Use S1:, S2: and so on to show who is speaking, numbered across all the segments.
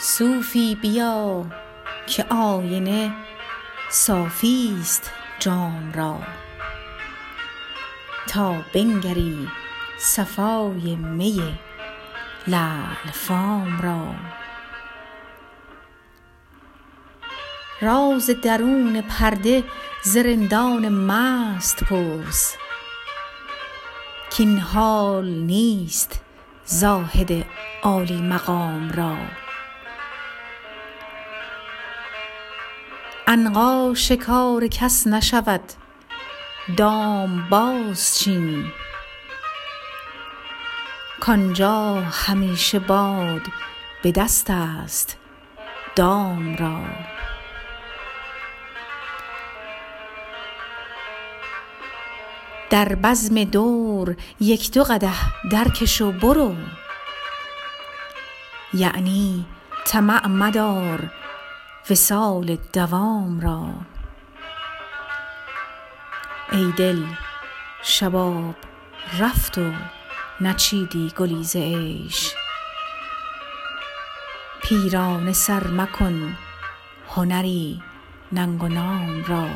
S1: صوفی بیا که آینه صافیست جام را. تا بنگری صفای می لعل فام را. راز درون پرده ز رندان مست پرس کاین حال نیست زاهد عالی مقام را. عنقا شکار کس نشود دام بازچین کآنجا همیشه باد به دست است دام را. در بزم دور یک دو قدح درکش و برو. یعنی طمع مدار وصال دوام را. ای دل شباب رفت و نچیدی گلی ز عیش. پیرانه سر مکن هنری ننگ و نام را.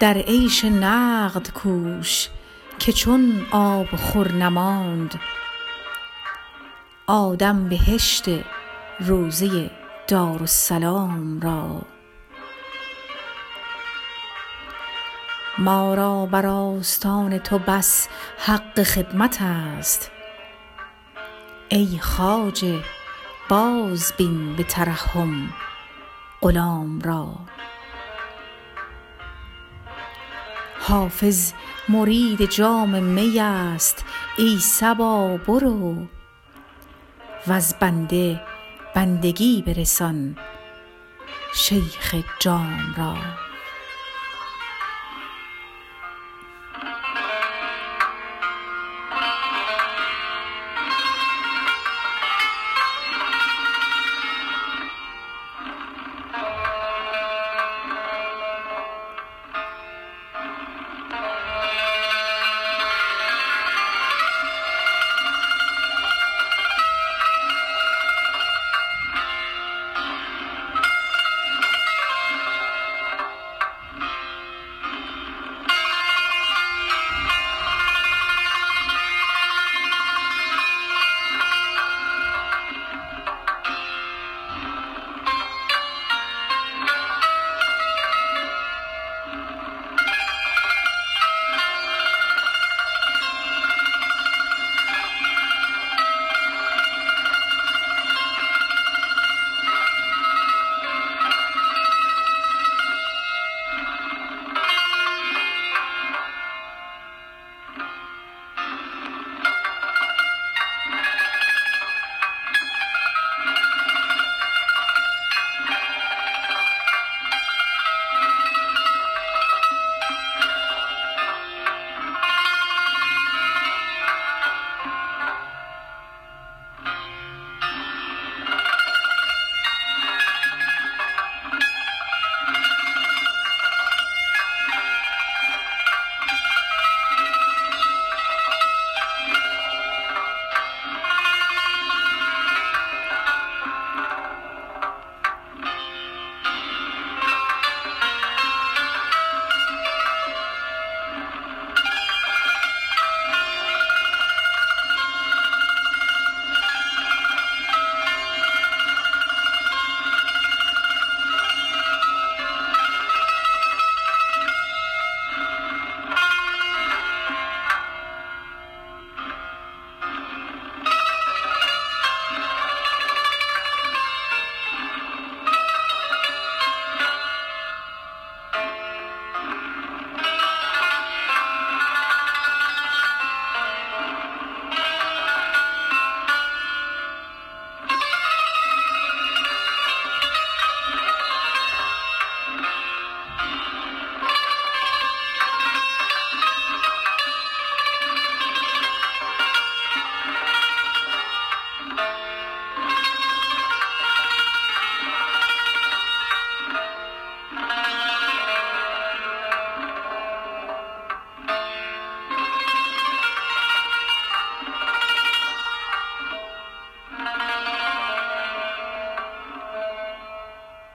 S1: در عیش نقد کوش که چون آب خور نماند آدم بهشت روضه دارالسلام را. ما را بر آستان تو بس حق خدمت است. ای خواجه بازبین به ترحم غلام را. حافظ مرید جام می است. ای صبا برو. وز بنده بندگی برسان شیخ جام را.